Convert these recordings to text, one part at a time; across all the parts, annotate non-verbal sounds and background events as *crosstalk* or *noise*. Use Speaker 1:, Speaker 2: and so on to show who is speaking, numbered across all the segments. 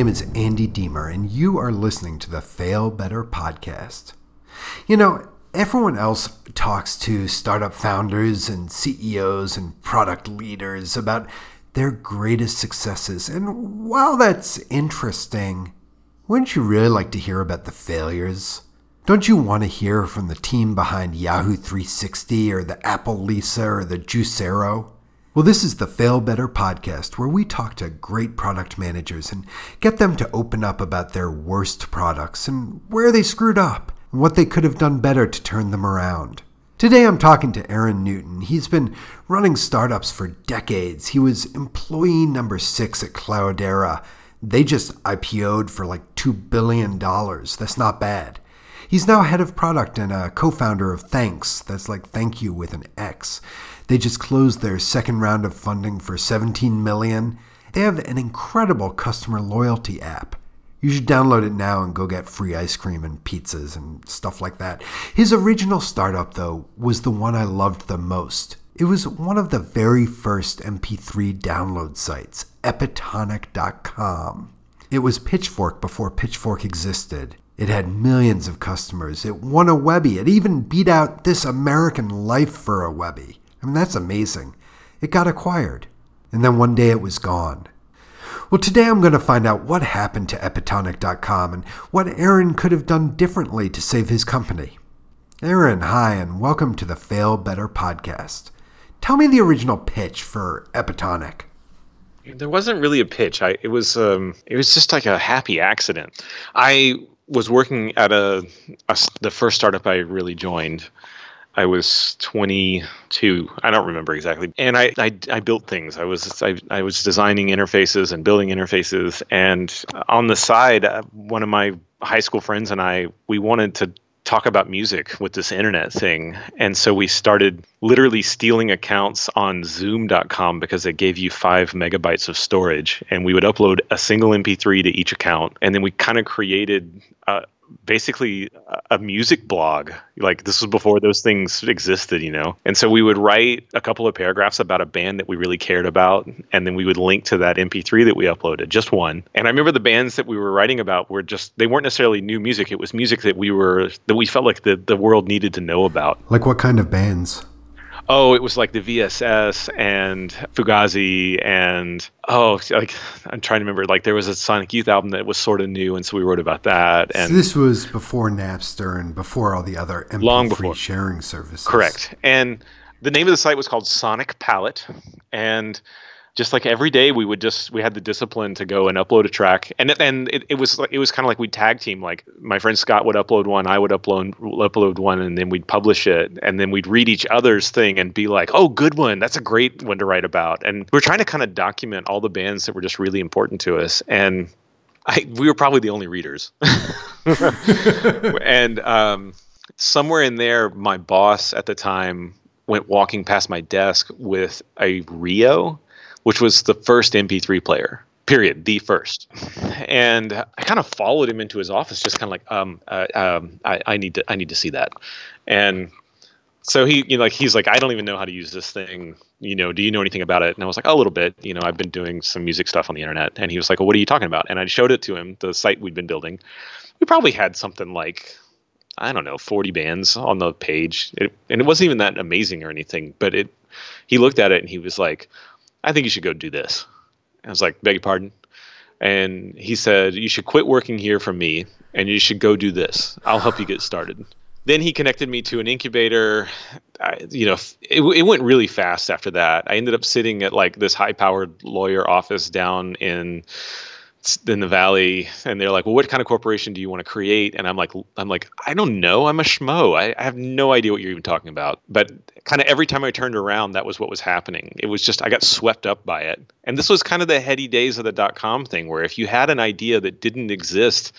Speaker 1: name is Andy Deemer, and you are listening to the Fail Better podcast. You know, everyone else talks to startup founders and CEOs and product leaders about their greatest successes, and while that's interesting, wouldn't you really like to hear about the failures? Don't you want to hear from the team behind Yahoo 360 or the Apple Lisa or the Juicero? Well, this is the Fail Better podcast where we talk to great product managers and get them to open up about their worst products and where they screwed up and what they could have done better to turn them around. Today I'm talking to Aaron Newton. He's been running startups for decades. He was employee number six at Cloudera. They just IPO'd for like $2 billion. That's not bad. He's now head of product and a co founder of Thanks. That's like thank you with an X. They just closed their second round of funding for 17 million. They have an incredible customer loyalty app. You should download it now and go get free ice cream and pizzas and stuff like that. His original startup, though, was the one I loved the most. It was one of the very first MP3 download sites, epitonic.com. It was Pitchfork before Pitchfork existed. It had millions of customers. It won a Webby. It even beat out This American Life for a Webby. I mean, that's amazing. It got acquired, and then one day it was gone. Well, today I'm going to find out what happened to Epitonic.com and what Aaron could have done differently to save his company. Aaron, hi, and welcome to the Fail Better podcast. Tell me the original pitch for Epitonic.
Speaker 2: There wasn't really a pitch. I it was um it was just like a happy accident. I was working at a, a the first startup I really joined I was 22. I don't remember exactly. And I, I, I built things. I was I, I was designing interfaces and building interfaces. And on the side, uh, one of my high school friends and I, we wanted to talk about music with this internet thing. And so we started literally stealing accounts on zoom.com because it gave you five megabytes of storage. And we would upload a single MP3 to each account. And then we kind of created basically a music blog. Like this was before those things existed, you know. And so we would write a couple of paragraphs about a band that we really cared about, and then we would link to that MP3 that we uploaded, just one. And I remember the bands that we were writing about were just they weren't necessarily new music. It was music that we were that we felt like the the world needed to know about.
Speaker 1: Like what kind of bands?
Speaker 2: Oh, it was like the VSS and Fugazi and oh, like I'm trying to remember. Like there was a Sonic Youth album that was sort of new, and so we wrote about that. And
Speaker 1: so this was before Napster and before all the other MP3 long before. sharing services.
Speaker 2: Correct. And the name of the site was called Sonic Palette, and just like every day we would just we had the discipline to go and upload a track. And and it, it was it was kind of like we tag team like my friend Scott would upload one I would upload upload one and then we'd publish it. And then we'd read each other's thing and be like oh good one. That's a great one to write about. And we're trying to kind of document all the bands that were just really important to us. And I we were probably the only readers. *laughs* And um, somewhere in there my boss at the time went walking past my desk with a Rio which was the first MP3 player. Period. The first, and I kind of followed him into his office, just kind of like, um, uh, um, I, I need to, I need to see that, and so he, you know, like he's like, I don't even know how to use this thing. You know, do you know anything about it? And I was like, a little bit. You know, I've been doing some music stuff on the internet. And he was like, well, what are you talking about? And I showed it to him, the site we'd been building. We probably had something like, I don't know, 40 bands on the page, it, and it wasn't even that amazing or anything. But it, he looked at it and he was like, I think you should go do this. I was like, beg your pardon? And he said, you should quit working here for me and you should go do this. I'll help you get started. Then he connected me to an incubator. I, you know, it, it went really fast after that. I ended up sitting at like this high powered lawyer office down in in the valley and they're like well what kind of corporation do you want to create? And i'm like i'm like i don't know i'm a schmo. I, I have no idea what you're even talking about. But kind of every time i turned around that was what was happening. It was just i got swept up by it. And this was kind of the heady days of the dot com thing where if you had an idea that didn't exist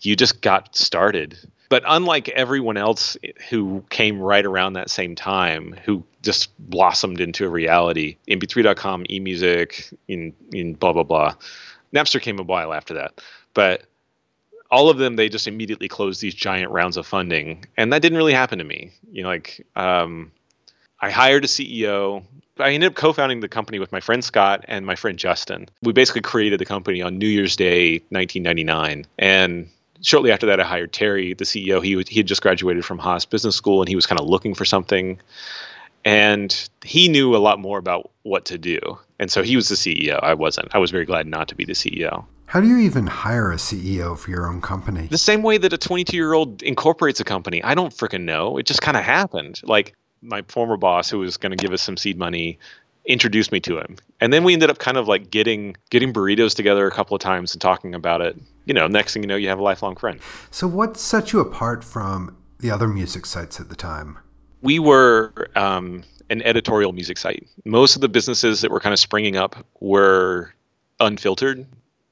Speaker 2: you just got started. But unlike everyone else eh, who came right around that same time who just blossomed into a reality mp3.com emusic in in blah blah blah Napster came a while after that, but all of them they just immediately closed these giant rounds of funding, and that didn't really happen to me. You know, like um, I hired a CEO. I ended up co founding the company with my friend Scott and my friend Justin. We basically created the company on New Year's Day, 1999. And shortly after that, I hired Terry, the CEO. He, he had just graduated from Haas Business School and he was kind of looking for something. And he knew a lot more about what to do. And so he was the CEO. I wasn't. I was very glad not to be the CEO.
Speaker 1: How do you even hire a CEO for your own company?
Speaker 2: The same way that a 22 year old incorporates a company. I don't freaking know. It just kind of happened. Like my former boss, who was going to give us some seed money, introduced me to him. And then we ended up kind of like getting getting burritos together a couple of times and talking about it. You know, next thing you know, you have a lifelong friend.
Speaker 1: So, what set you apart from the other music sites at the time?
Speaker 2: We were um, an editorial music site. Most of the businesses that were kind of springing up were unfiltered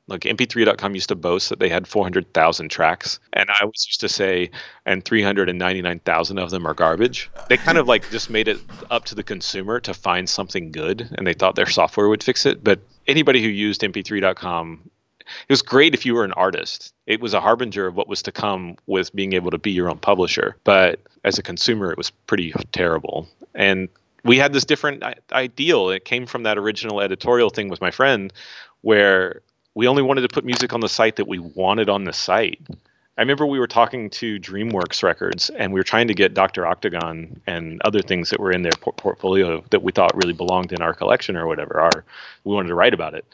Speaker 2: like mp3.com used to boast that they had 400,000 tracks and I was used to say and 399,000 of them are garbage. They kind of like just made it up to the consumer to find something good and they thought their software would fix it, but anybody who used mp3.com it was great if you were an artist. It was a harbinger of what was to come with being able to be your own publisher. But as a consumer, it was pretty terrible. And we had this different ideal. It came from that original editorial thing with my friend where we only wanted to put music on the site that we wanted on the site. I remember we were talking to DreamWorks Records and we were trying to get Dr. Octagon and other things that were in their por- portfolio that we thought really belonged in our collection or whatever. Our we wanted to write about it.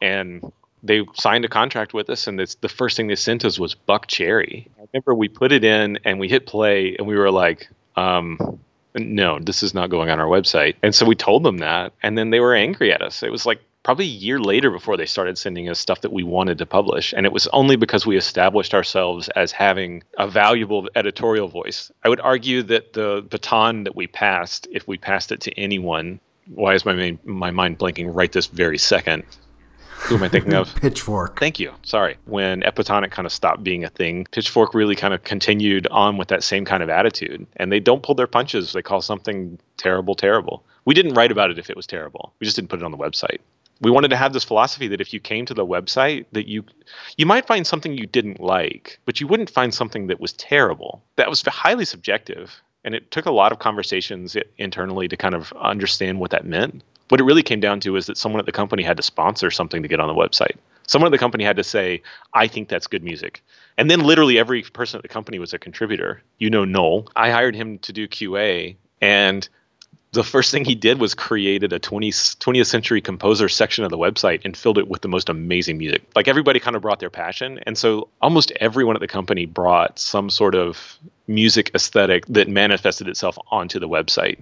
Speaker 2: And they signed a contract with us and it's the first thing they sent us was Buckcherry. I remember we put it in and we hit play and we were like, um, no, this is not going on our website. And so we told them that and then they were angry at us. It was like probably a year later before they started sending us stuff that we wanted to publish. And it was only because we established ourselves as having a valuable editorial voice. I would argue that the baton that we passed, if we passed it to anyone, why is my main, my mind blanking right this very second? Who am I thinking of? *laughs*
Speaker 1: Pitchfork.
Speaker 2: Thank you. Sorry. When Epitonic kind of stopped being a thing, Pitchfork really kind of continued on with that same kind of attitude. And they don't pull their punches. They call something terrible, terrible. We didn't write about it if it was terrible. We just didn't put it on the website we wanted to have this philosophy that if you came to the website that you you might find something you didn't like but you wouldn't find something that was terrible that was highly subjective and it took a lot of conversations internally to kind of understand what that meant what it really came down to is that someone at the company had to sponsor something to get on the website. Someone at the company had to say i think that's good music. And then literally every person at the company was a contributor. You know noel. I hired him to do qa and the first thing he did was created a 20, 20th century composer section of the website and filled it with the most amazing music. Like everybody kind of brought their passion. And so almost everyone at the company brought some sort of music aesthetic that manifested itself onto the website.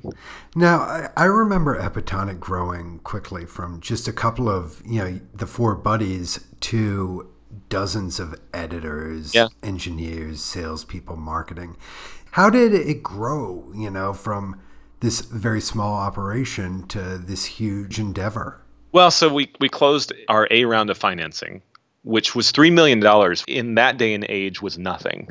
Speaker 1: Now, I, I remember Epitonic growing quickly from just a couple of, you know, the four buddies to dozens of editors, yeah. engineers, salespeople, marketing. How did it grow, you know, from this very small operation to this huge endeavor?
Speaker 2: Well, so we, we closed our A round of financing, which was $3 million in that day and age was nothing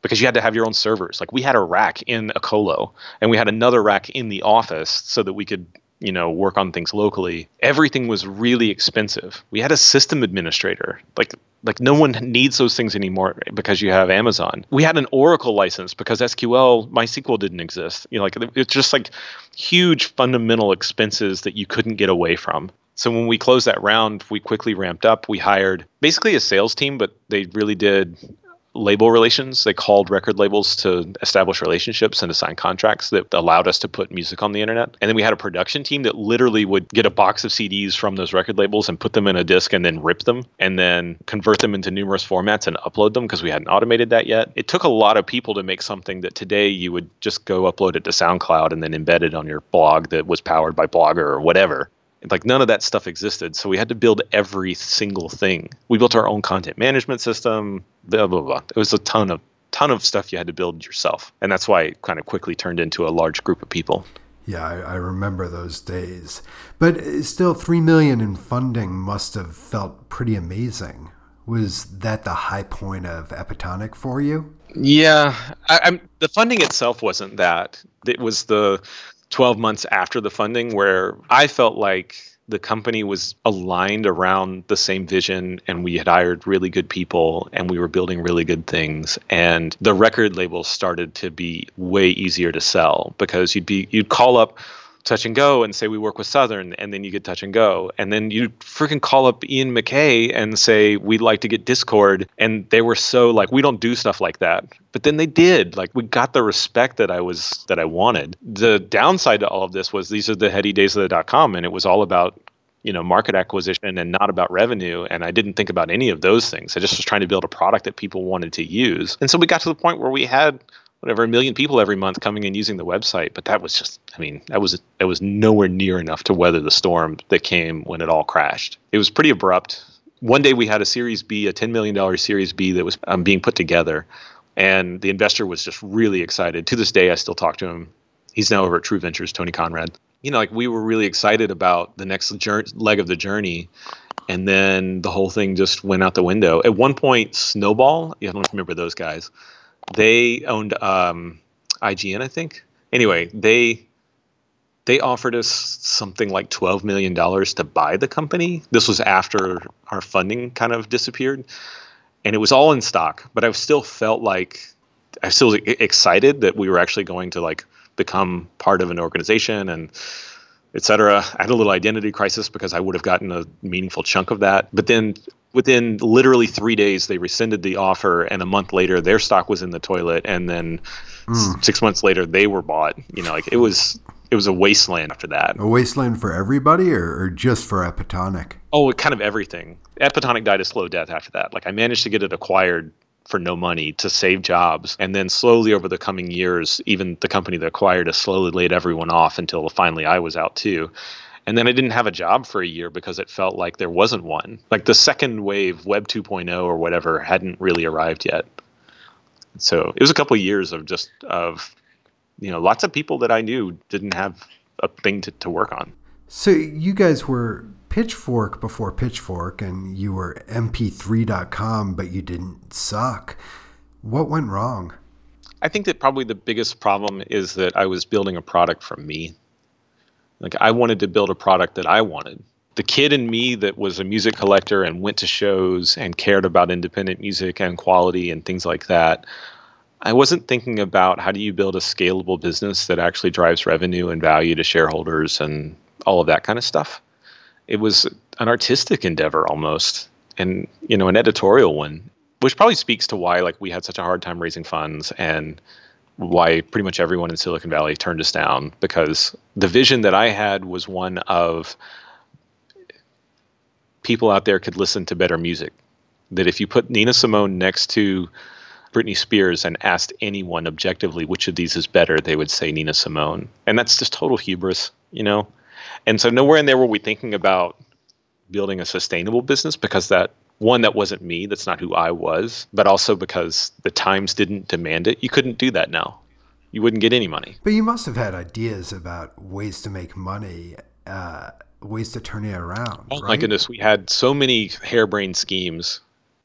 Speaker 2: because you had to have your own servers. Like we had a rack in a colo and we had another rack in the office so that we could you know work on things locally everything was really expensive we had a system administrator like like no one needs those things anymore because you have amazon. We had an oracle license because sql mysql didn't exist. You know like it's just like huge fundamental expenses that you couldn't get away from. So when we closed that round we quickly ramped up. We hired basically a sales team but they really did label relations. They called record labels to establish relationships and to sign contracts that allowed us to put music on the internet. And then we had a production team that literally would get a box of CDs from those record labels and put them in a disc and then rip them and then convert them into numerous formats and upload them because we hadn't automated that yet. It took a lot of people to make something that today you would just go upload it to SoundCloud and then embed it on your blog that was powered by Blogger or whatever like none of that stuff existed. So we had to build every single thing. We built our own content management system blah blah blah. It was a ton of ton of stuff you had to build yourself. And that's why it kind of quickly turned into a large group of people.
Speaker 1: Yeah I, I remember those days. But uh, still three million in funding must have felt pretty amazing. Was that the high point of epitonic for you?
Speaker 2: Yeah I, the funding itself wasn't that. It was the 12 months after the funding where I felt like the company was aligned around the same vision and we had hired really good people and we were building really good things. And the record labels started to be way easier to sell because you'd be you'd call up touch and go and say we work with Southern, and then you get touch and go, and then you freaking call up Ian MacKaye and say we'd like to get Dischord, and they were so like we don't do stuff like that, but then they did. Like we got the respect that I was that I wanted. The downside to all of this was these are the heady days of the dot com, and it was all about you know market acquisition and not about revenue. And i didn't think about any of those things. I just was trying to build a product that people wanted to use. And so we got to the point where we had whatever a million people every month coming and using the website. But that was just i mean that was that was nowhere near enough to weather the storm that came when it all crashed. It was pretty abrupt. One day we had a series b a $10 million series b that was um, being put together. And the investor was just really excited. To this day i still talk to him. He's now over at true ventures tony conrad. You know like we were really excited about the next journey, leg of the journey. And then the whole thing just went out the window. At one point snowball i don't remember those guys they owned um, IGN, I think. Anyway, they they offered us something like twelve million dollars to buy the company. This was after our funding kind of disappeared, and it was all in stock. But I still felt like I was still excited that we were actually going to like become part of an organization and etc. I had a little identity crisis because I would have gotten a meaningful chunk of that. But then within literally three days they rescinded the offer and a month later their stock was in the toilet and then mm. six months later they were bought you know like it was it was a wasteland after that
Speaker 1: a wasteland for everybody or, or just for epitonic
Speaker 2: oh kind of everything epitonic died a slow death after that like i managed to get it acquired for no money to save jobs. And then slowly over the coming years, even the company that acquired us slowly laid everyone off until finally I was out too. And then I didn't have a job for a year because it felt like there wasn't one. Like the second wave, Web 2.0 or whatever, hadn't really arrived yet. So it was a couple of years of just of, you know, lots of people that I knew didn't have a thing to, to work on.
Speaker 1: So you guys were Pitchfork before Pitchfork, and you were MP3.com, but you didn't suck. What went wrong?
Speaker 2: I think that probably the biggest problem is that I was building a product from me. Like I wanted to build a product that I wanted. The kid in me that was a music collector and went to shows and cared about independent music and quality and things like that. I wasn't thinking about how do you build a scalable business that actually drives revenue and value to shareholders and all of that kind of stuff. It was an artistic endeavor almost and you know an editorial one which probably speaks to why like we had such a hard time raising funds and why pretty much everyone in Silicon Valley turned us down because the vision that I had was one of people out there could listen to better music. That if you put Nina Simone next to Britney Spears and asked anyone objectively which of these is better, they would say Nina Simone. And that's just total hubris, you know? And so nowhere in there were we thinking about building a sustainable business because that one that wasn't me that's not who i was but also because the times didn't demand it you couldn't do that now you wouldn't get any money
Speaker 1: but you must have had ideas about ways to make money uh, ways to turn it around
Speaker 2: oh right? my goodness we had so many harebrained schemes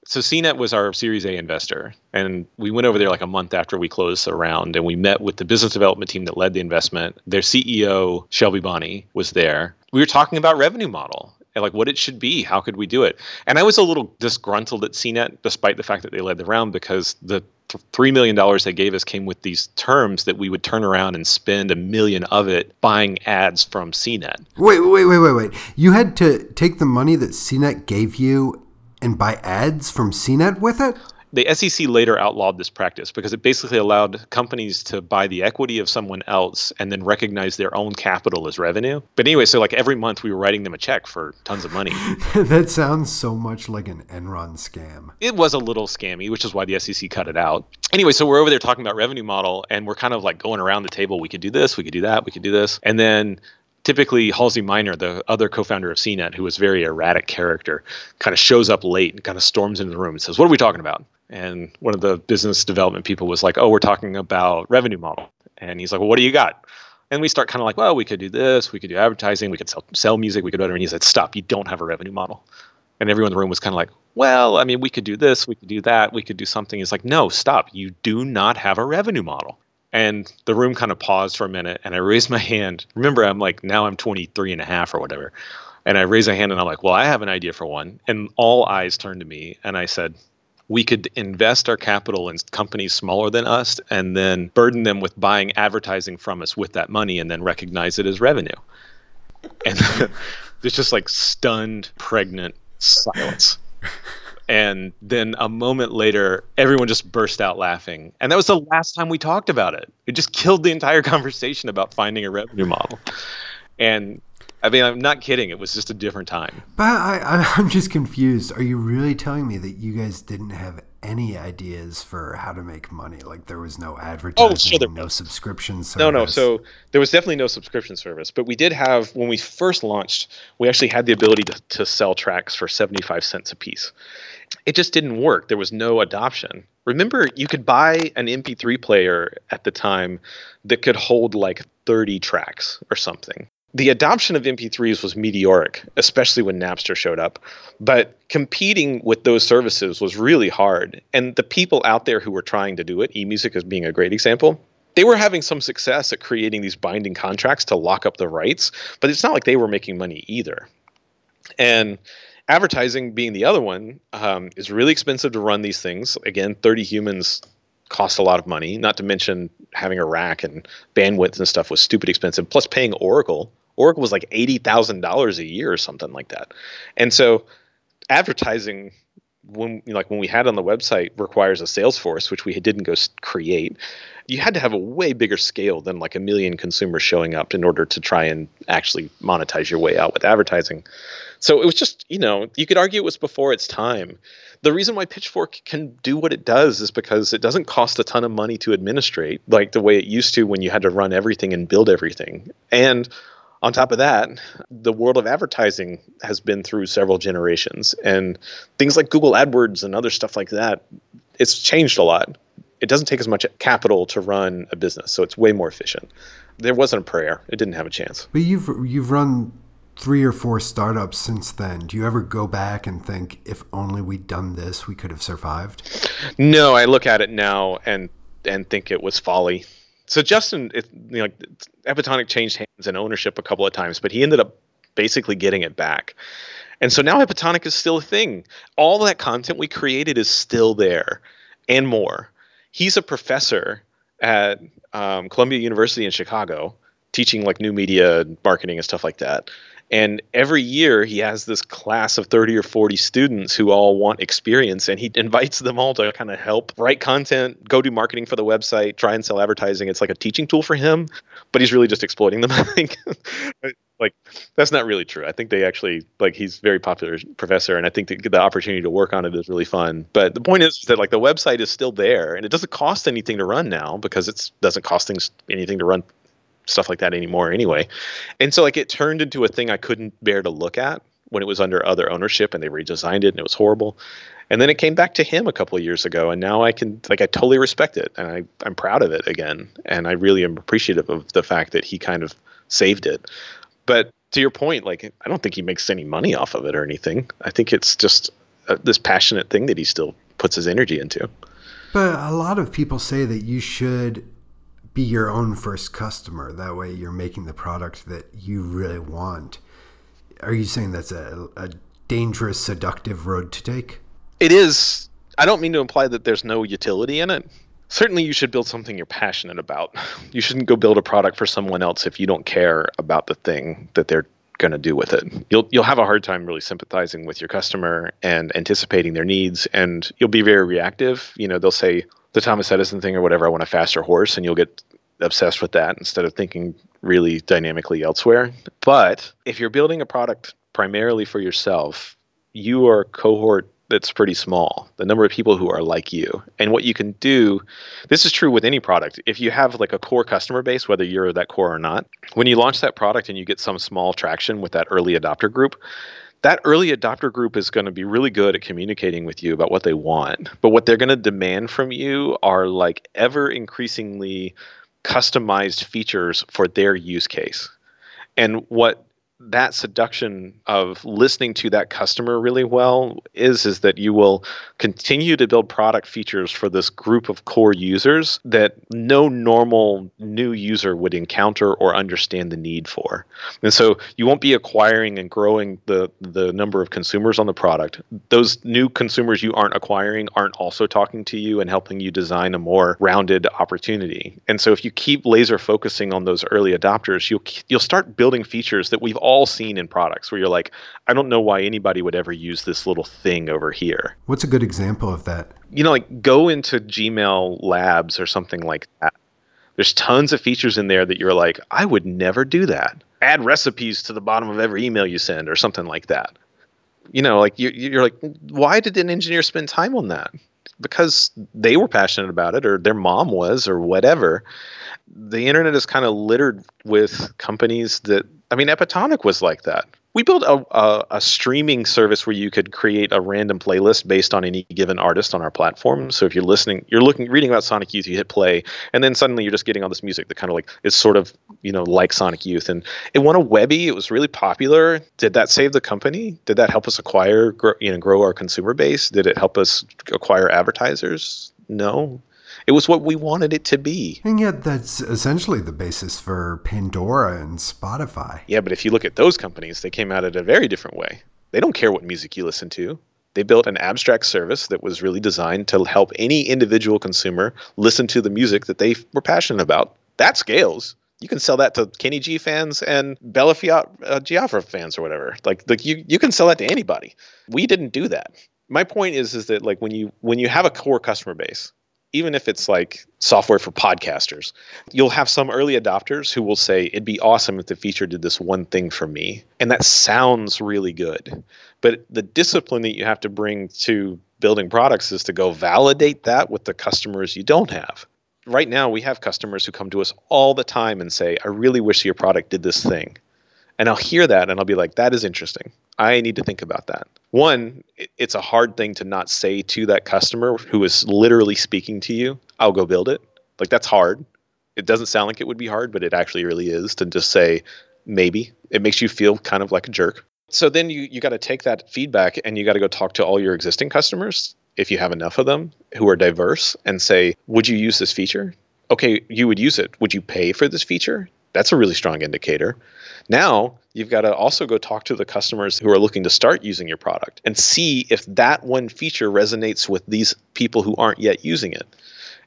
Speaker 2: so CNET was our Series A investor, and we went over there like a month after we closed the round, and we met with the business development team that led the investment. Their CEO Shelby Bonnie was there. We were talking about revenue model, like what it should be. How could we do it? And I was a little disgruntled at CNET, despite the fact that they led the round, because the three million dollars they gave us came with these terms that we would turn around and spend a million of it buying ads from CNET.
Speaker 1: Wait, wait, wait, wait, wait! You had to take the money that CNET gave you and buy ads from CNET with it?
Speaker 2: The SEC later outlawed this practice because it basically allowed companies to buy the equity of someone else and then recognize their own capital as revenue. But anyway, so like every month we were writing them a check for tons of money. *laughs*
Speaker 1: that sounds so much like an Enron scam.
Speaker 2: It was a little scammy, which is why the SEC cut it out. Anyway, so we're over there talking about revenue model and we're kind of like going around the table. We could do this, we could do that, we could do this. And then typically Halsey Minor, the other co-founder of CNET, who was a very erratic character, kind of shows up late and kind of storms into the room and says, "What are we talking about?" And one of the business development people was like, "Oh, we're talking about revenue model." And he's like, "Well, what do you got?" And we start kind of like, "Well, we could do this, we could do advertising, we could sell sell music, we could do whatever." And he said, "Stop! You don't have a revenue model." And everyone in the room was kind of like, "Well, I mean, we could do this, we could do that, we could do something." He's like, "No, stop! You do not have a revenue model." And the room kind of paused for a minute and I raised my hand. Remember, I'm like, now I'm 23 and a half or whatever. And I raised my hand and I'm like, well, I have an idea for one. And all eyes turned to me and I said, we could invest our capital in companies smaller than us and then burden them with buying advertising from us with that money and then recognize it as revenue. And *laughs* there's just like stunned, pregnant silence. And then a moment later, everyone just burst out laughing. And that was the last time we talked about it. It just killed the entire *laughs* conversation about finding a revenue model. And I mean, I'm not kidding. It was just a different time.
Speaker 1: But I, *laughs* I'm just confused. Are you really telling me that you guys didn't have any ideas for how to make money? Like there was no oh, advertising, oh, sure there no subscription service.
Speaker 2: No, no. So there was definitely no subscription service, but we did have when we first launched. We actually had the ability to, to sell tracks for 75 cents a piece. It just didn't work. There was no adoption. Remember, you could buy an MP3 player at the time that could hold like 30 tracks or something the adoption of MP3s was meteoric, especially when Napster showed up. But competing with those services was really hard. And the people out there who were trying to do it, eMusic as being a great example, they were having some success at creating these binding contracts to lock up the rights, but it's not like they were making money either. And advertising being the other one um, is really expensive to run these things. Again, 30 humans cost a lot of money, not to mention having a rack and bandwidth and stuff was stupid expensive, plus paying Oracle Oracle was like eighty thousand dollars a year or something like that. And so advertising when like when we had on the website requires a sales force which we didn't go create you had to have a way bigger scale than like a million consumers showing up in order to try and actually monetize your way out with advertising. So it was just you know you could argue it was before its time. The reason why pitchfork can do what it does is because it doesn't cost a ton of money to administrate like the way it used to when you had to run everything and build everything. And on top of that, the world of advertising has been through several generations, and things like Google AdWords and other stuff like that, it's changed a lot. It doesn't take as much capital to run a business, so it's way more efficient. There wasn't a prayer; it didn't have a chance.
Speaker 1: But you've you've run three or four startups since then. Do you ever go back and think, if only we'd done this, we could have survived?
Speaker 2: No, I look at it now and and think it was folly so Justin, it, you know, Epitonic changed hands and ownership a couple of times, but he ended up basically getting it back. And so now Epitonic is still a thing. All that content we created is still there, and more. He's a professor at um, Columbia University in Chicago, teaching like new media marketing and stuff like that. And every year he has this class of 30 or 40 students who all want experience and he *laughs* invites them all to kind of help write content, go do marketing for the website, try and sell advertising. It's like a teaching tool for him, but he's really just exploiting them, *laughs* I think. like that's not really true. I think they actually like he's very popular professor and I think the, the opportunity to work on it is really fun. But the point is that like the website is still there and it doesn't cost anything to run now because it doesn't cost things anything to run stuff like that anymore anyway. And so like it turned into a thing I couldn't bear to look at when it was under other ownership and they redesigned it and it was horrible. And then it came back to him a couple of years ago and now I can like I totally respect it and I, I'm proud of it again. And I really am appreciative of the fact that he kind of saved it. But to your point, like I don't think he makes any money off of it or anything. I think it's just a, this passionate thing that he still puts his energy into.
Speaker 1: But a lot of people say that you should be your own first customer. That way, you're making the product that you really want. Are you saying that's a, a dangerous, seductive road to take?
Speaker 2: It is. I don't mean to imply that there's no utility in it. Certainly, you should build something you're passionate about. *laughs* You shouldn't go build a product for someone else if you don't care about the thing that they're going to do with it. You'll you'll have a hard time really sympathizing with your customer and anticipating their needs, and you'll be very reactive. You know, they'll say the Thomas Edison thing or whatever. I want a faster horse, and you'll get obsessed with that instead of thinking really dynamically elsewhere. But if you're building a product primarily for yourself, you are a cohort that's pretty small, the number of people who are like you. And what you can do, this is true with any product. If you have like a core customer base, whether you're that core or not, when you launch that product and you get some small traction with that early adopter group, that early adopter group is going to be really good at communicating with you about what they want. But what they're going to demand from you are like ever increasingly customized features for their use case. And what that seduction of listening to that customer really well is is that you will continue to build product features for this group of core users that no normal new user would encounter or understand the need for. And so you won't be acquiring and growing the the number of consumers on the product. Those new consumers you aren't acquiring aren't also talking to you and helping you design a more rounded opportunity. And so if you keep laser focusing on those early adopters, you'll you'll start building features that we've all seen in products where you're like, I don't know why anybody would ever use this little thing over here.
Speaker 1: What's a good example of that?
Speaker 2: You know, like go into Gmail Labs or something like that. There's tons of features in there that you're like, I would never do that. Add recipes to the bottom of every email you send or something like that. You know, like you, you're like, why did an engineer spend time on that? Because they were passionate about it or their mom was or whatever the internet is kind of littered with companies that I mean, Epitonic was like that. We built a, a, a, streaming service where you could create a random playlist based on any given artist on our platform. So if you're listening, you're looking, reading about Sonic Youth, you hit play, and then suddenly you're just getting all this music that kind of like is sort of you know like Sonic Youth. And it won a Webby. It was really popular. Did that save the company? Did that help us acquire, grow, you know, grow our consumer base? Did it help us acquire advertisers? No, it was what we wanted it to be.
Speaker 1: And yet, that's essentially the basis for Pandora and Spotify.
Speaker 2: Yeah, but if you look at those companies, they came out at a very different way. They don't care what music you listen to. They built an abstract service that was really designed to help any individual consumer listen to the music that they were passionate about. That scales. You can sell that to Kenny G fans and Bella Fiat uh, Biafra fans or whatever. Like, like you, you can sell that to anybody. We didn't do that. My point is, is that like when you when you have a core customer base, even if it's like software for podcasters, you'll have some early adopters who will say, It'd be awesome if the feature did this one thing for me. And that sounds really good. But the discipline that you have to bring to building products is to go validate that with the customers you don't have. Right now, we have customers who come to us all the time and say, I really wish your product did this thing. And I'll hear that and I'll be like, that is interesting. I need to think about that. One, it's a hard thing to not say to that customer who is literally speaking to you, I'll go build it. Like, that's hard. It doesn't sound like it would be hard, but it actually really is to just say, maybe. It makes you feel kind of like a jerk. So then you, you got to take that feedback and you got to go talk to all your existing customers, if you have enough of them who are diverse, and say, would you use this feature? Okay, you would use it. Would you pay for this feature? That's a really strong indicator. Now, you've got to also go talk to the customers who are looking to start using your product and see if that one feature resonates with these people who aren't yet using it.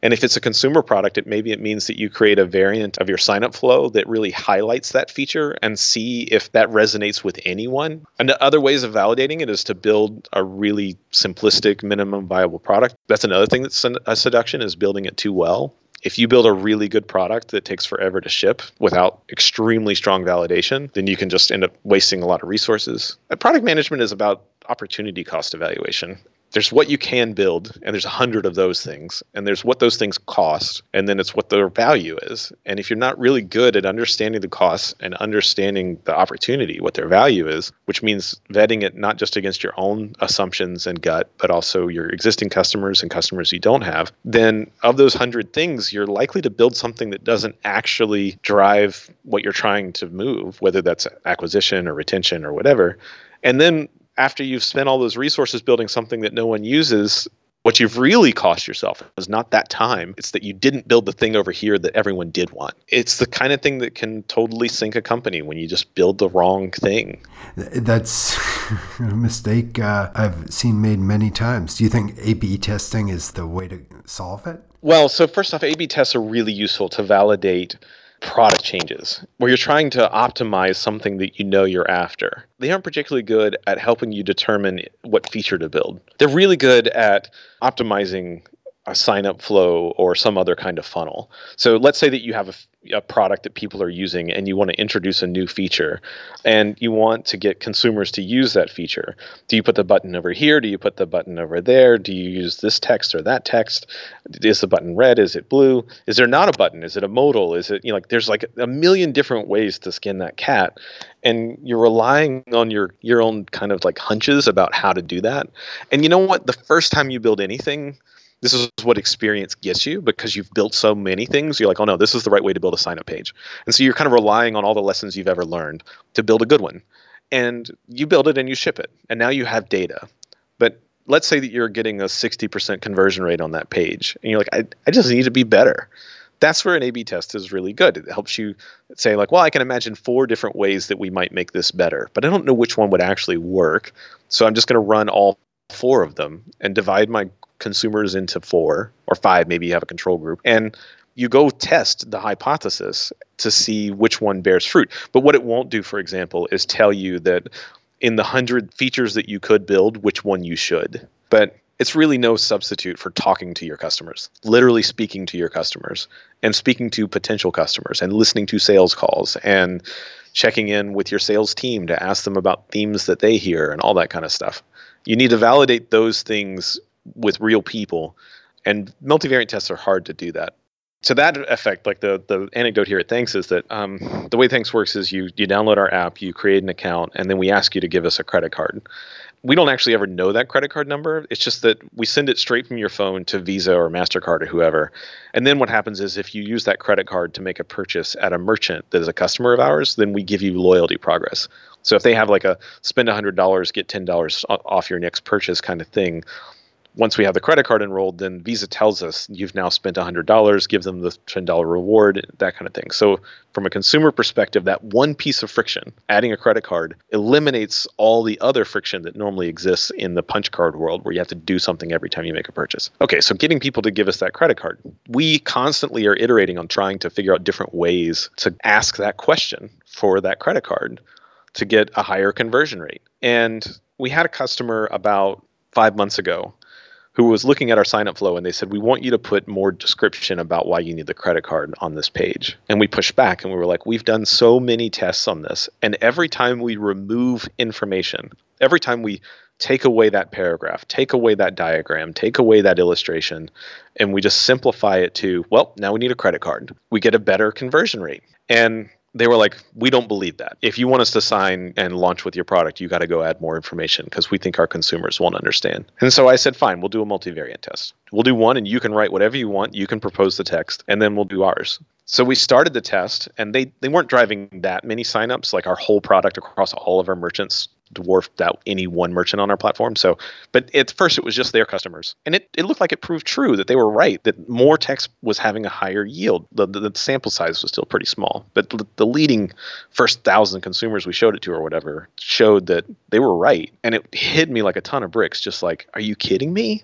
Speaker 2: And if it's a consumer product, it maybe it means that you create a variant of your sign-up flow that really highlights that feature and see if that resonates with anyone. And other ways of validating it is to build a really simplistic minimum viable product. That's another thing that's a seduction is building it too well if you build a really good product that takes forever to ship without extremely strong validation, then you can just end up wasting a lot of resources. Uh, product management is about opportunity cost evaluation there's what you can build and there's a hundred of those things and there's what those things cost and then it's what their value is. And if you're not really good at understanding the costs and understanding the opportunity what their value is which means vetting it not just against your own assumptions and gut but also your existing customers and customers you don't have then of those hundred things you're likely to build something that doesn't actually drive what you're trying to move whether that's acquisition or retention or whatever. And then after you've spent all those resources building something that no one uses, what you've really cost yourself is not that time. It's that you didn't build the thing over here that everyone did want. It's the kind of thing that can totally sink a company when you just build the wrong thing.
Speaker 1: That's *laughs* a mistake uh, I've seen made many times. Do you think A B testing is the way to solve it?
Speaker 2: Well, so first off, A B tests are really useful to validate product changes where you're trying to optimize something that you know you're after. They aren't particularly good at helping you determine what feature to build. They're really good at optimizing a sign up flow or some other kind of funnel. So let's say that you have a, a, product that people are using and you want to introduce a new feature and you want to get consumers to use that feature. Do you put the button over here? Do you put the button over there? Do you use this text or that text? Is the button red? Is it blue? Is there not a button? Is it a modal? Is it, you know, like there's like a million different ways to skin that cat and you're relying on your your own kind of like hunches about how to do that. And you know what? The first time you build anything, this is what experience gets you because you've built so many things. You're like, oh no, this is the right way to build a sign up page. And so you're kind of relying on all the lessons you've ever learned to build a good one. And you build it and you ship it. And now you have data. But let's say that you're getting a 60% conversion rate on that page. And you're like, I, I just need to be better. That's where an A B test is really good. It helps you say, like, well, I can imagine four different ways that we might make this better, but I don't know which one would actually work. So I'm just going to run all four of them and divide my consumers into four or five, maybe you have a control group, and you go test the hypothesis to see which one bears fruit. But what it won't do, for example, is tell you that in the hundred features that you could build, which one you should. But it's really no substitute for talking to your customers, literally speaking to your customers and speaking to potential customers and listening to sales calls and checking in with your sales team to ask them about themes that they hear and all that kind of stuff. You need to validate those things with real people, and multivariate tests are hard to do that. To that effect, like the the anecdote here at Thanx is that um, the way Thanx works is you you download our app, you create an account, and then we ask you to give us a credit card. We don't actually ever know that credit card number. It's just that we send it straight from your phone to Visa or Mastercard or whoever. And then what happens is if you use that credit card to make a purchase at a merchant that is a customer of ours, then we give you loyalty progress. So if they have like a spend $100, get $10 off your next purchase kind of thing, once we have the credit card enrolled, then Visa tells us you've now spent $100, give them the $10 reward, that kind of thing. So, from a consumer perspective, that one piece of friction, adding a credit card, eliminates all the other friction that normally exists in the punch card world where you have to do something every time you make a purchase. Okay, so getting people to give us that credit card. We constantly are iterating on trying to figure out different ways to ask that question for that credit card to get a higher conversion rate. And we had a customer about five months ago who was looking at our sign up flow and they said, We want you to put more description about why you need the credit card on this page. And we pushed back and we were like, We've done so many tests on this. And every time we remove information, every time we take away that paragraph, take away that diagram, take away that illustration, and we just simplify it to, well, now we need a credit card. We get a better conversion rate. And they were like, we don't believe that. If you want us to sign and launch with your product, you got to go add more information because we think our consumers won't understand. And so I said, fine, we'll do a multivariate test. We'll do one and you can write whatever you want. You can propose the text and then we'll do ours. So we started the test and they, they weren't driving that many signups. Like our whole product across all of our merchants dwarfed out any one merchant on our platform. So, but at first it was just their customers, and it, it looked like it proved true that they were right that more text was having a higher yield. The, the, the sample size was still pretty small, but the, the leading first thousand consumers we showed it to or whatever showed that they were right, and it hit me like a ton of bricks. Just like, are you kidding me?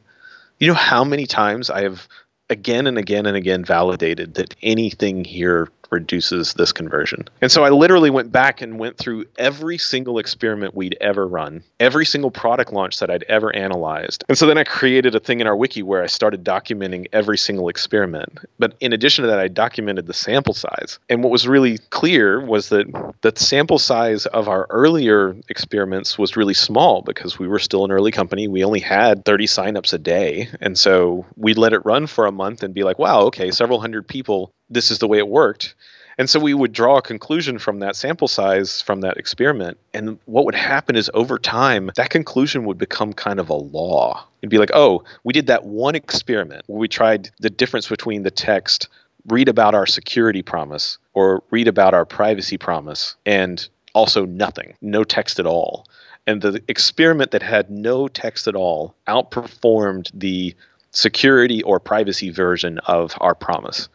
Speaker 2: You know how many times I have again and again and again validated that anything here reduces this conversion. And so I literally went back and went through every single experiment we'd ever run, every single product launch that I'd ever analyzed. And so then I created a thing in our wiki where I started documenting every single experiment. But in addition to that, I documented the sample size. And what was really clear was that the sample size of our earlier experiments was really small because we were still an early company. We only had 30 signups a day. And so we'd let it run for a month and be like, wow, okay, several hundred people this is the way it worked. And so we would draw a conclusion from that sample size from that experiment. And what would happen is over time, that conclusion would become kind of a law. It'd be like, oh, we did that one experiment where we tried the difference between the text, read about our security promise, or read about our privacy promise, and also nothing, no text at all. And the experiment that had no text at all outperformed the security or privacy version of our promise.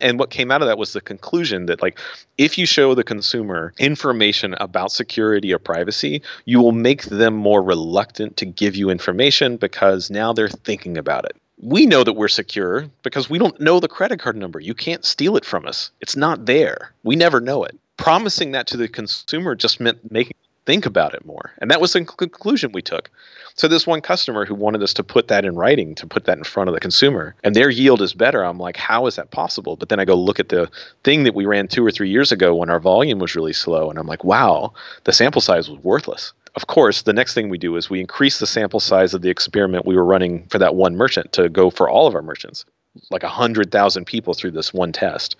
Speaker 2: And what came out of that was the conclusion that, like, if you show the consumer information about security or privacy, you will make them more reluctant to give you information because now they're thinking about it. We know that we're secure because we don't know the credit card number. You can't steal it from us, it's not there. We never know it. Promising that to the consumer just meant making think about it more. And that was the conclusion we took. So this one customer who wanted us to put that in writing, to put that in front of the consumer, and their yield is better. I'm like, how is that possible? But then I go look at the thing that we ran two or three years ago when our volume was really slow, and I'm like, wow, the sample size was worthless. Of course, the next thing we do is we increase the sample size of the experiment we were running for that one merchant to go for all of our merchants, like 100,000 people through this one test.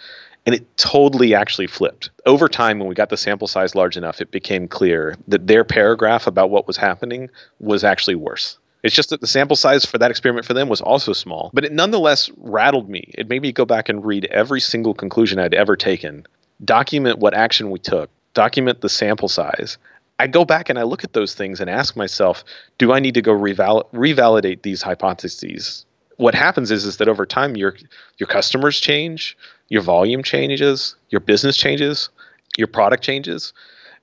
Speaker 2: And it totally actually flipped. Over time, when we got the sample size large enough, it became clear that their paragraph about what was happening was actually worse. It's just that the sample size for that experiment for them was also small, but it nonetheless rattled me. It made me go back and read every single conclusion I'd ever taken, document what action we took, document the sample size. I go back and I look at those things and ask myself, do I need to go reval- revalidate these hypotheses? What happens is is that over time your your customers change, your volume changes, your business changes, your product changes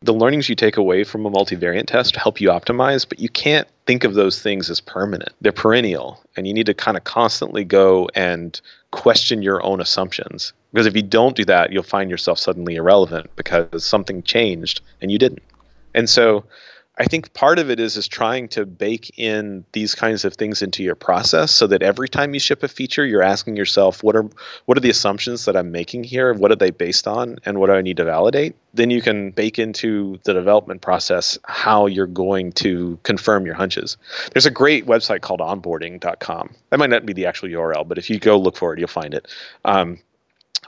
Speaker 2: the learnings you take away from a multivariate test help you optimize, but you can't think of those things as permanent. They're perennial, and you need to kind of constantly go and question your own assumptions. Because if you don't do that, you'll find yourself suddenly irrelevant because something changed and you didn't. And so I think part of it is is trying to bake in these kinds of things into your process so that every time you ship a feature, you're asking yourself, what are what are the assumptions that I'm making here? What are they based on, and what do I need to validate? Then you can bake into the development process how you're going to confirm your hunches. There's a great website called onboarding.com. That might not be the actual URL, but if you go look for it, you'll find it. Um,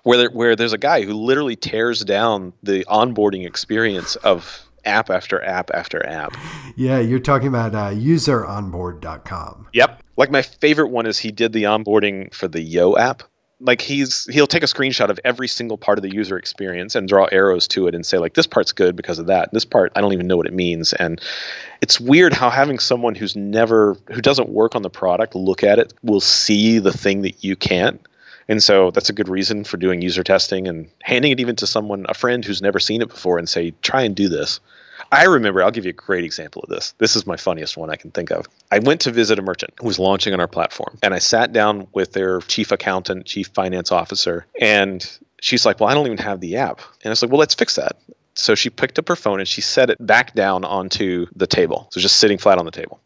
Speaker 2: where there, where there's a guy who literally tears down the onboarding experience of app after app after app.
Speaker 1: Yeah, you're talking about uh, useronboard.com.
Speaker 2: Yep. Like my favorite one is he did the onboarding for the Yo app. Like he's he'll take a screenshot of every single part of the user experience and draw arrows to it and say like this part's good because of that. This part I don't even know what it means and it's weird how having someone who's never who doesn't work on the product look at it will see the thing that you can't. And so that's a good reason for doing user testing and handing it even to someone, a friend who's never seen it before, and say, try and do this. I remember, I'll give you a great example of this. This is my funniest one I can think of. I went to visit a merchant who was launching on our platform, and I sat down with their chief accountant, chief finance officer, and she's like, Well, I don't even have the app. And I was like, Well, let's fix that. So she picked up her phone and she set it back down onto the table. So just sitting flat on the table.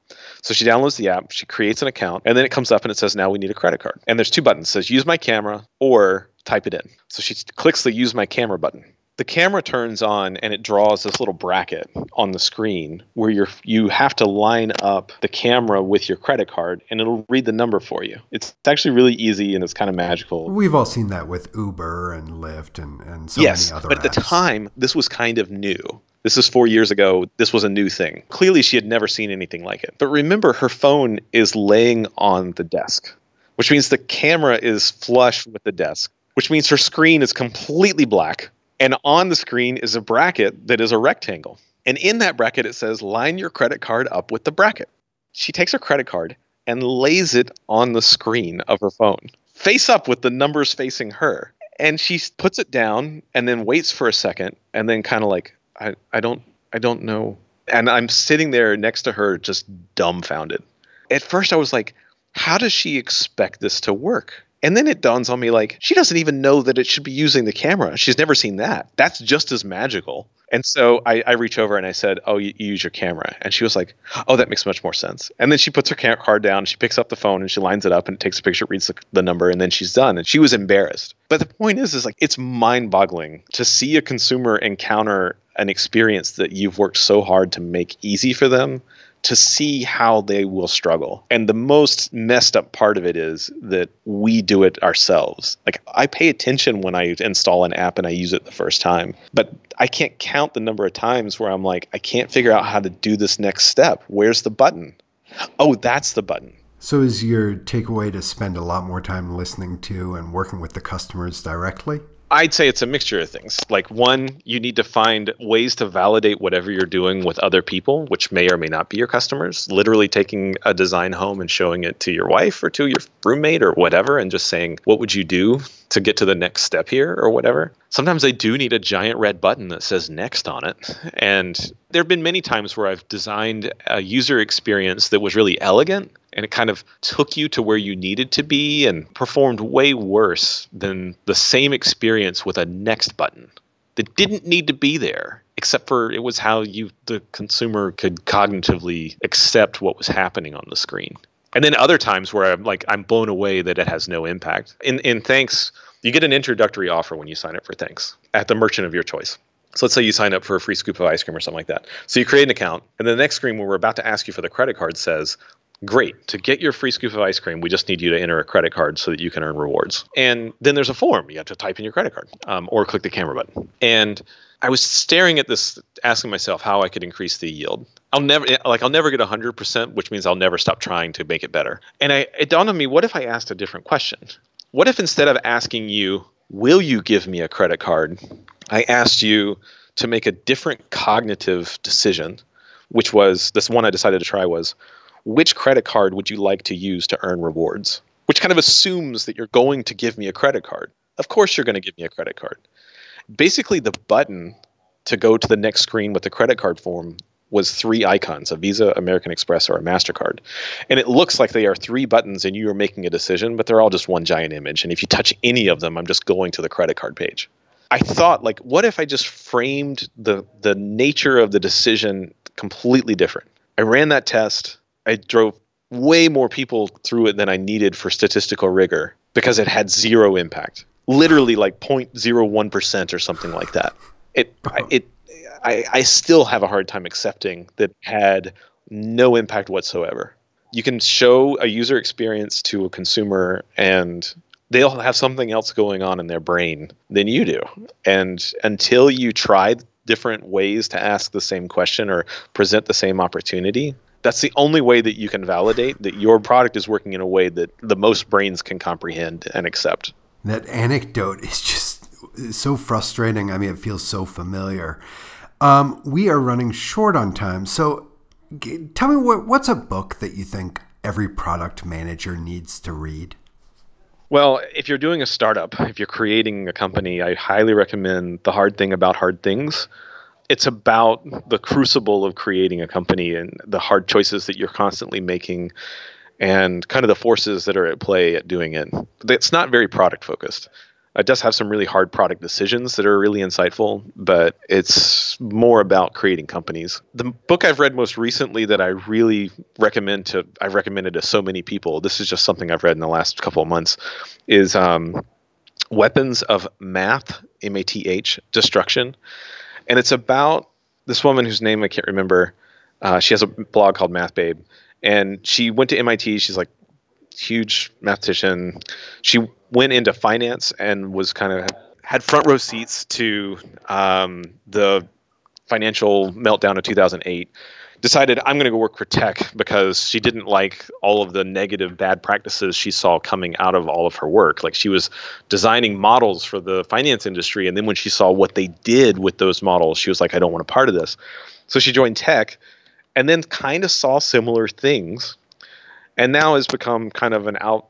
Speaker 2: So she downloads the app, she creates an account, and then it comes up and it says, Now we need a credit card. And there's two buttons. It says use my camera or type it in. So she clicks the use my camera button the camera turns on and it draws this little bracket on the screen where you're you have to line up the camera with your credit card and it'll read the number for you. It's actually really easy and it's kind of magical.
Speaker 1: We've all seen that with Uber and Lyft and, and so
Speaker 2: yes,
Speaker 1: many other Yes,
Speaker 2: but at
Speaker 1: apps.
Speaker 2: the time this was kind of new. This is four years ago. This was a new thing. Clearly, she had never seen anything like it. But remember, her phone is laying on the desk, which means the camera is flush with the desk, which means her screen is completely black and on the screen is a bracket that is a rectangle. And in that bracket, it says, line your credit card up with the bracket. She takes her credit card and lays it on the screen of her phone, face up with the numbers facing her. And she puts it down and then waits for a second and then kind of like, I, I don't I don't know. And I'm sitting there next to her just dumbfounded. At first I was like, how does she expect this to work? And then it dawns on me like she doesn't even know that it should be using the camera. She's never seen that. That's just as magical. And so I, I reach over and I said, "Oh, you, you, use your camera." And she was like, "Oh, that makes much more sense." And then she puts her card down, she picks up the phone, and she lines it up and takes a picture, reads the, the number, and then she's done. And she was embarrassed. But the point is, is like it's mind-boggling to see a consumer encounter an experience that you've worked so hard to make easy for them to see how they will struggle. And the most messed up part of it is that we do it ourselves. Like I pay attention when I install an app and I use it the first time, but I can't count the number of times where I'm like, I can't figure out how to do this next step. Where's the button? Oh, that's the button.
Speaker 1: So is your takeaway to spend a lot more time listening to and working with the customers directly?
Speaker 2: I'd say it's a mixture of things. Like one, you need to find ways to validate whatever you're doing with other people, which may or may not be your customers. Literally taking a design home and showing it to your wife or to your roommate or whatever and just saying, "What would you do to get to the next step here or whatever?" Sometimes they do need a giant red button that says next on it. And there've been many times where I've designed a user experience that was really elegant and it kind of took you to where you needed to be and performed way worse than the same experience with a next button that didn't need to be there except for it was how you the consumer could cognitively accept what was happening on the screen. And then other times where i'm like i'm blown away that it has no impact. In in Thanx you get an introductory offer when you sign up for Thanx at the merchant of your choice. So let's say you sign up for a free scoop of ice cream or something like that. So you create an account, and the next screen when we're about to ask you for the credit card says, Great. To get your free scoop of ice cream, we just need you to enter a credit card so that you can earn rewards. And then there's a form. You have to type in your credit card um, or click the camera button. And I was staring at this, asking myself how I could increase the yield. I'll never like I'll never get 100%, which means I'll never stop trying to make it better. And I it dawned on me, what if I asked a different question? What if instead of asking you, "Will you give me a credit card?" I asked you to make a different cognitive decision, which was this one I decided to try was, which credit card would you like to use to earn rewards? Which kind of assumes that you're going to give me a credit card. Of course you're going to give me a credit card. Basically the button to go to the next screen with the credit card form was three icons a Visa, American Express, or a MasterCard. And it looks like they are three buttons and you are making a decision, but they're all just one giant image. And if you touch any of them, I'm just going to the credit card page. I thought, like, what if I just framed the the nature of the decision completely different? I ran that test. I drove way more people through it than I needed for statistical rigor because it had zero impact. Literally like 0.01% or something like that. It it I, I still have a hard time accepting that had no impact whatsoever. You can show a user experience to a consumer and they'll have something else going on in their brain than you do. And until you try different ways to ask the same question or present the same opportunity, that's the only way that you can validate that your product is working in a way that the most brains can comprehend and accept.
Speaker 1: That anecdote is just so frustrating. I mean, it feels so familiar. Um, we are running short on time. So g- tell me what, what's a book that you think every product manager needs to read?
Speaker 2: Well, if you're doing a startup, if you're creating a company, I highly recommend The Hard Thing About Hard Things. It's about the crucible of creating a company and the hard choices that you're constantly making and kind of the forces that are at play at doing it. It's not very product focused. It does have some really hard product decisions that are really insightful, but it's more about creating companies. The book I've read most recently that I really recommend to I've recommended to so many people. This is just something I've read in the last couple of months. Is um, Weapons of Math, M A T H, Destruction, and it's about this woman whose name I can't remember. Uh, she has a blog called Math Babe, and she went to MIT. She's like huge mathematician. She went into finance and was kind of had front row seats to um, the financial meltdown of 2008 decided i'm going to go work for tech because she didn't like all of the negative bad practices she saw coming out of all of her work. Like she was designing models for the finance industry and then when she saw what they did with those models she was like i don't want a part of this. So she joined tech and then kind of saw similar things and now has become kind of an out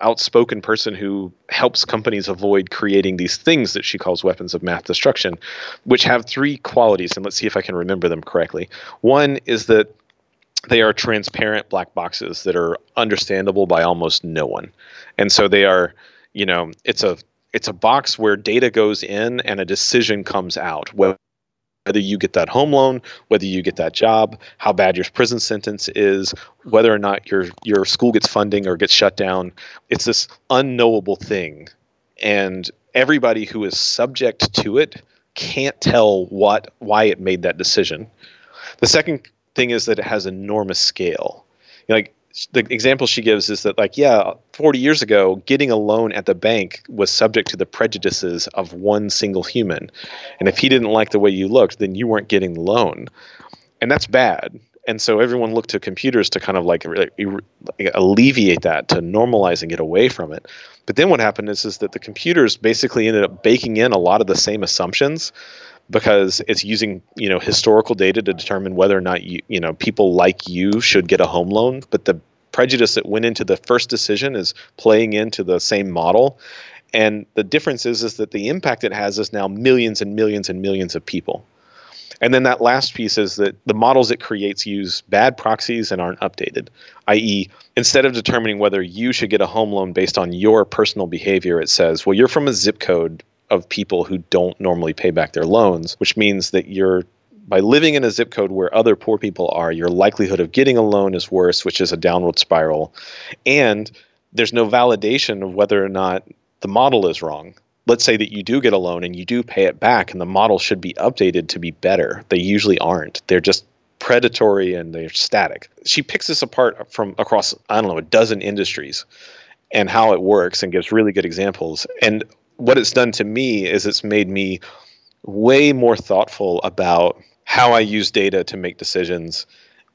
Speaker 2: outspoken person who helps companies avoid creating these things that she calls weapons of math destruction, which have three qualities. And let's see if I can remember them correctly. One is that they are transparent black boxes that are understandable by almost no one. And so they are, you know, it's a it's a box where data goes in and a decision comes out whether you get that home loan, whether you get that job, how bad your prison sentence is, whether or not your your school gets funding or gets shut down. It's this unknowable thing. And everybody who is subject to it can't tell what why it made that decision. The second thing is that it has enormous scale. like the example she gives is that like yeah 40 years ago getting a loan at the bank was subject to the prejudices of one single human. And if he didn't like the way you looked then you weren't getting the loan. And that's bad. And so everyone looked to computers to kind of like alleviate that to normalize and get away from it. But then what happened is is that the computers basically ended up baking in a lot of the same assumptions because it's using you know historical data to determine whether or not you you know people like you should get a home loan. But the prejudice that went into the first decision is playing into the same model. And the difference is is that the impact it has is now millions and millions and millions of people. And then that last piece is that the models it creates use bad proxies and aren't updated i.e instead of determining whether you should get a home loan based on your personal behavior it says well you're from a zip code of people who don't normally pay back their loans, which means that you're by living in a zip code where other poor people are, your likelihood of getting a loan is worse, which is a downward spiral. And there's no validation of whether or not the model is wrong. Let's say that you do get a loan and you do pay it back, and the model should be updated to be better. They usually aren't. They're just predatory and they're static. She picks this apart from across, I don't know, a dozen industries and how it works and gives really good examples. And what it's done to me is it's made me way more thoughtful about how I use data to make decisions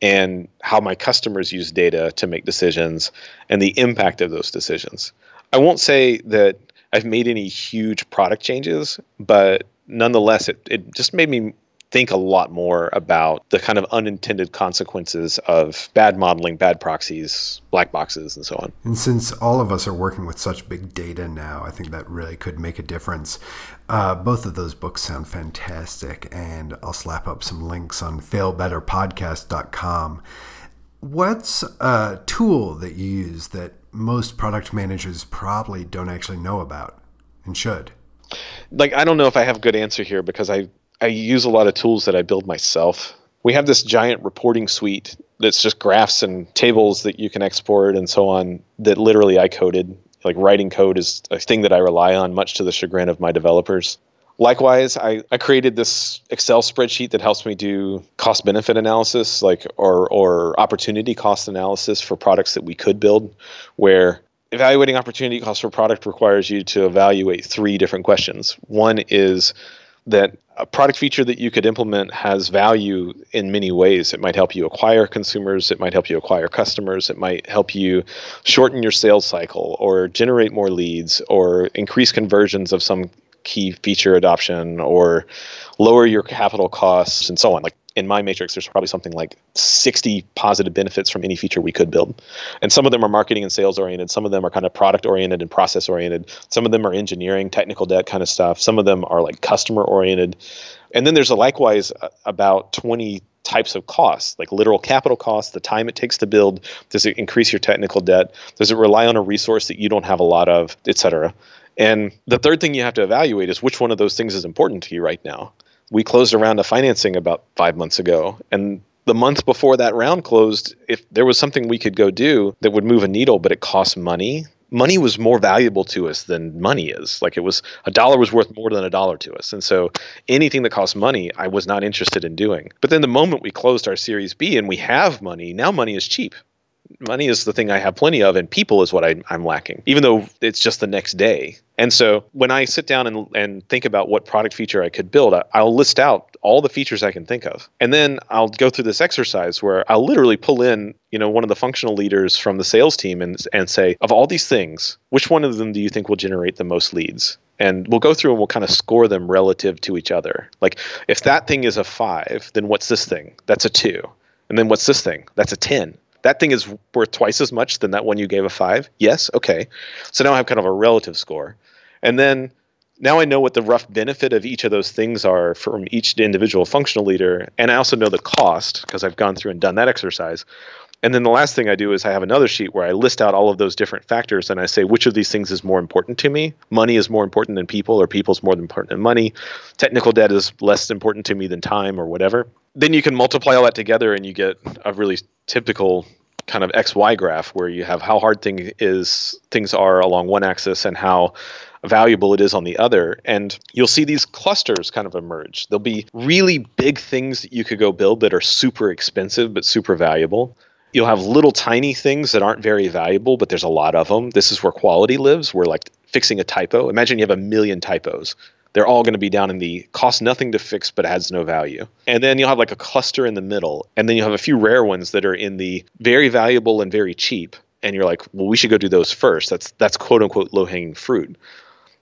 Speaker 2: and how my customers use data to make decisions and the impact of those decisions. I won't say that I've made any huge product changes, but nonetheless, it, it just made me think a lot more about the kind of unintended consequences of bad modeling, bad proxies, black boxes, and so on.
Speaker 1: And since all of us are working with such big data now, I think that really could make a difference. Uh, both of those books sound fantastic, and I'll slap up some links on failbetterpodcast.com. What's a tool that you use that most product managers probably don't actually know about and should?
Speaker 2: Like, I don't know if I have a good answer here because I I use a lot of tools that I build myself. We have this giant reporting suite that's just graphs and tables that you can export and so on that literally I coded. Like writing code is a thing that I rely on, much to the chagrin of my developers. Likewise, I, I created this Excel spreadsheet that helps me do cost benefit analysis, like or or opportunity cost analysis for products that we could build, where evaluating opportunity cost for product requires you to evaluate three different questions. One is that a product feature that you could implement has value in many ways. It might help you acquire consumers, it might help you acquire customers, it might help you shorten your sales cycle or generate more leads or increase conversions of some key feature adoption or lower your capital costs and so on. Like in my matrix, there's probably something like 60 positive benefits from any feature we could build. And some of them are marketing and sales oriented. Some of them are kind of product oriented and process oriented. Some of them are engineering, technical debt kind of stuff. Some of them are like customer oriented. And then there's a likewise uh, about 20 types of costs, like literal capital costs, the time it takes to build. Does it increase your technical debt? Does it rely on a resource that you don't have a lot of, et cetera? And the third thing you have to evaluate is which one of those things is important to you right now we closed a round of financing about five months ago. And the month before that round closed, if there was something we could go do that would move a needle, but it cost money, money was more valuable to us than money is. Like it was a dollar was worth more than a dollar to us. And so anything that costs money, I was not interested in doing. But then the moment we closed our Series B and we have money, now money is cheap money is the thing I have plenty of, and people is what I, am lacking, even though it's just the next day. And so when I sit down and, and think about what product feature I could build, I, will list out all the features I can think of. And then I'll go through this exercise where I'll literally pull in, you know, one of the functional leaders from the sales team and, and say, of all these things, which one of them do you think will generate the most leads? and we'll go through and we'll kind of score them relative to each other. Like if that thing is a five, then what's this thing? That's a two. And then what's this thing? That's a 10 that thing is worth twice as much than that one you gave a five. Yes, okay. So now I have kind of a relative score, and then now I know what the rough benefit of each of those things are from each individual functional leader, and I also know the cost because I've gone through and done that exercise. And then the last thing I do is I have another sheet where I list out all of those different factors and I say which of these things is more important to me. Money is more important than people, or people's more important than money. Technical debt is less important to me than time, or whatever. Then you can multiply all that together and you get a really typical kind of XY graph where you have how hard thing is things are along one axis and how valuable it is on the other. And you'll see these clusters kind of emerge. There'll be really big things that you could go build that are super expensive but super valuable you'll have little tiny things that aren't very valuable, but there's a lot of them. This is where quality lives. Where like fixing a typo. Imagine you have a million typos. They're all going to be down in the cost nothing to fix but adds no value. And then you'll have like a cluster in the middle, and then you'll have a few rare ones that are in the very valuable and very cheap. And you're like, well, we should go do those first. That's that's quote unquote low hanging fruit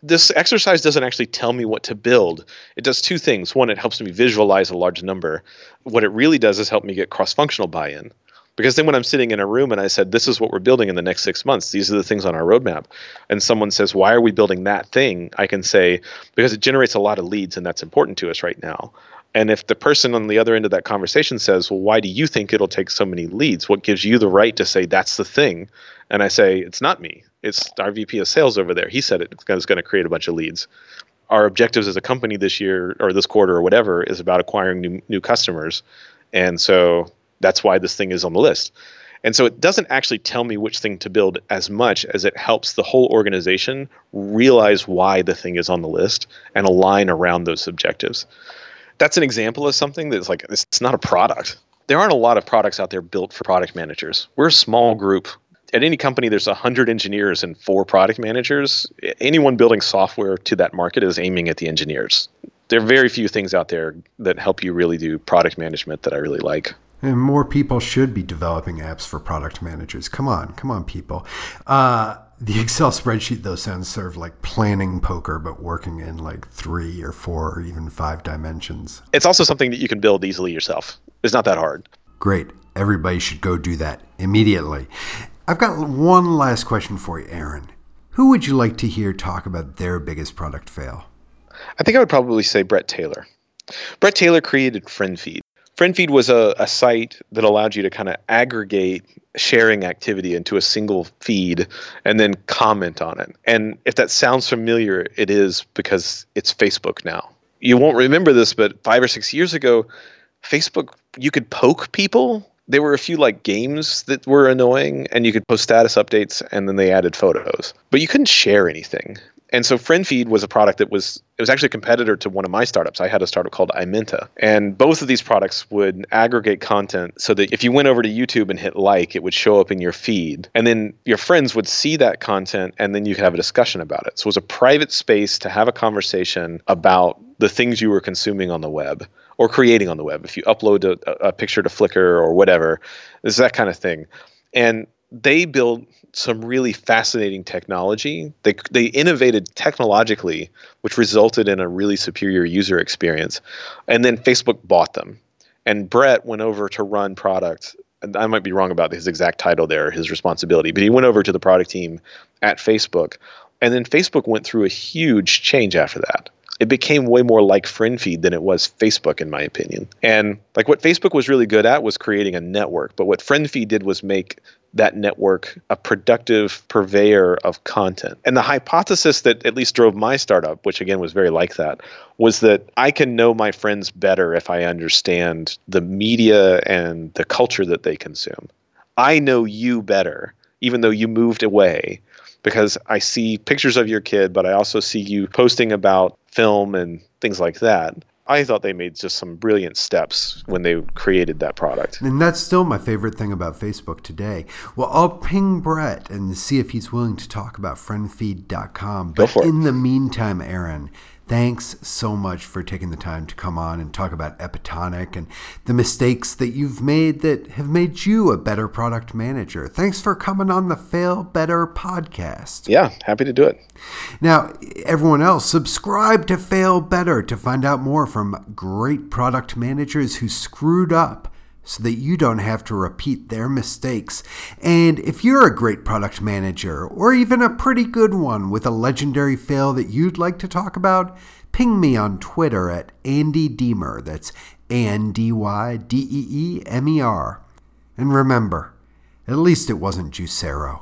Speaker 2: this exercise doesn't actually tell me what to build. It does two things. One, it helps me visualize a large number. What it really does is help me get cross functional buy in. Because then when I'm sitting in a room and I said, this is what we're building in the next six months, these are the things on our roadmap, and someone says, why are we building that thing? I can say, because it generates a lot of leads and that's important to us right now. And if the person on the other end of that conversation says, well, why do you think it'll take so many leads? What gives you the right to say that's the thing? And I say, it's not me. It's our VP of sales over there. He said it's going to create a bunch of leads. Our objectives as a company this year or this quarter or whatever is about acquiring new, new customers. And so that's why this thing is on the list. And so it doesn't actually tell me which thing to build as much as it helps the whole organization realize why the thing is on the list and align around those objectives. That's an example of something that's like it's not a product. There aren't a lot of products out there built for product managers. We're a small group. At any company, there's 100 engineers and four product managers. Anyone building software to that market is aiming at the engineers there are very few things out there that help you really do product management that I really like.
Speaker 1: And more people should be developing apps for product managers. Come on, come on, people. Uh, the *laughs* Excel spreadsheet, though, sounds sort of like planning poker, but working in like three or four or even five dimensions.
Speaker 2: It's also something that you can build easily yourself. It's not that hard.
Speaker 1: Great. Everybody should go do that immediately. I've got one last question for you, Aaron. Who would you like to hear talk about their biggest product fail?
Speaker 2: I think I would probably say Bret Taylor. Bret Taylor created FriendFeed. FriendFeed was a, a site that allowed you to kind of aggregate sharing activity into a single feed and then comment on it. And if that sounds familiar, it is because it's Facebook now. You won't remember this, but five or six years ago, Facebook, you could poke people. There were a few like games that were annoying, and you could post status updates, and then they added photos. But you couldn't share anything and so FriendFeed was a product that was it was actually a competitor to one of my startups. I had a startup called Imenta, and both of these products would aggregate content so that if you went over to YouTube and hit like, it would show up in your feed, and then your friends would see that content, and then you could have a discussion about it. So it was a private space to have a conversation about the things you were consuming on the web or creating on the web. If you upload a, a picture to Flickr or whatever, it's that kind of thing. And they built some really fascinating technology. They they innovated technologically, which resulted in a really superior user experience. And then Facebook bought them. And Bret went over to run product. And I might be wrong about his exact title there, his responsibility, but he went over to the product team at Facebook. And then Facebook went through a huge change after that it became way more like FriendFeed than it was Facebook, in my opinion. And like what Facebook was really good at was creating a network, but what FriendFeed did was make that network a productive purveyor of content. And the hypothesis that at least drove my startup, which again was very like that, was that I can know my friends better if I understand the media and the culture that they consume. I know you better, even though you moved away, because I see pictures of your kid, but I also see you posting about film and things like that. I thought they made just some brilliant steps when they created that product.
Speaker 1: And that's still my favorite thing about Facebook today. Well, I'll ping Bret and see if he's willing to talk about friendfeed.com. But in the meantime, Aaron, Thanks so much for taking the time to come on and talk about Epitonic and the mistakes that you've made that have made you a better product manager. Thanks for coming on the Fail Better podcast.
Speaker 2: Yeah, happy to do it.
Speaker 1: Now, everyone else, subscribe to Fail Better to find out more from great product managers who screwed up so that you don't have to repeat their mistakes. And if you're a great product manager, or even a pretty good one with a legendary fail that you'd like to talk about, ping me on Twitter at Andy Deemer. That's A N D Y D E E M E R. And remember, at least it wasn't Juicero.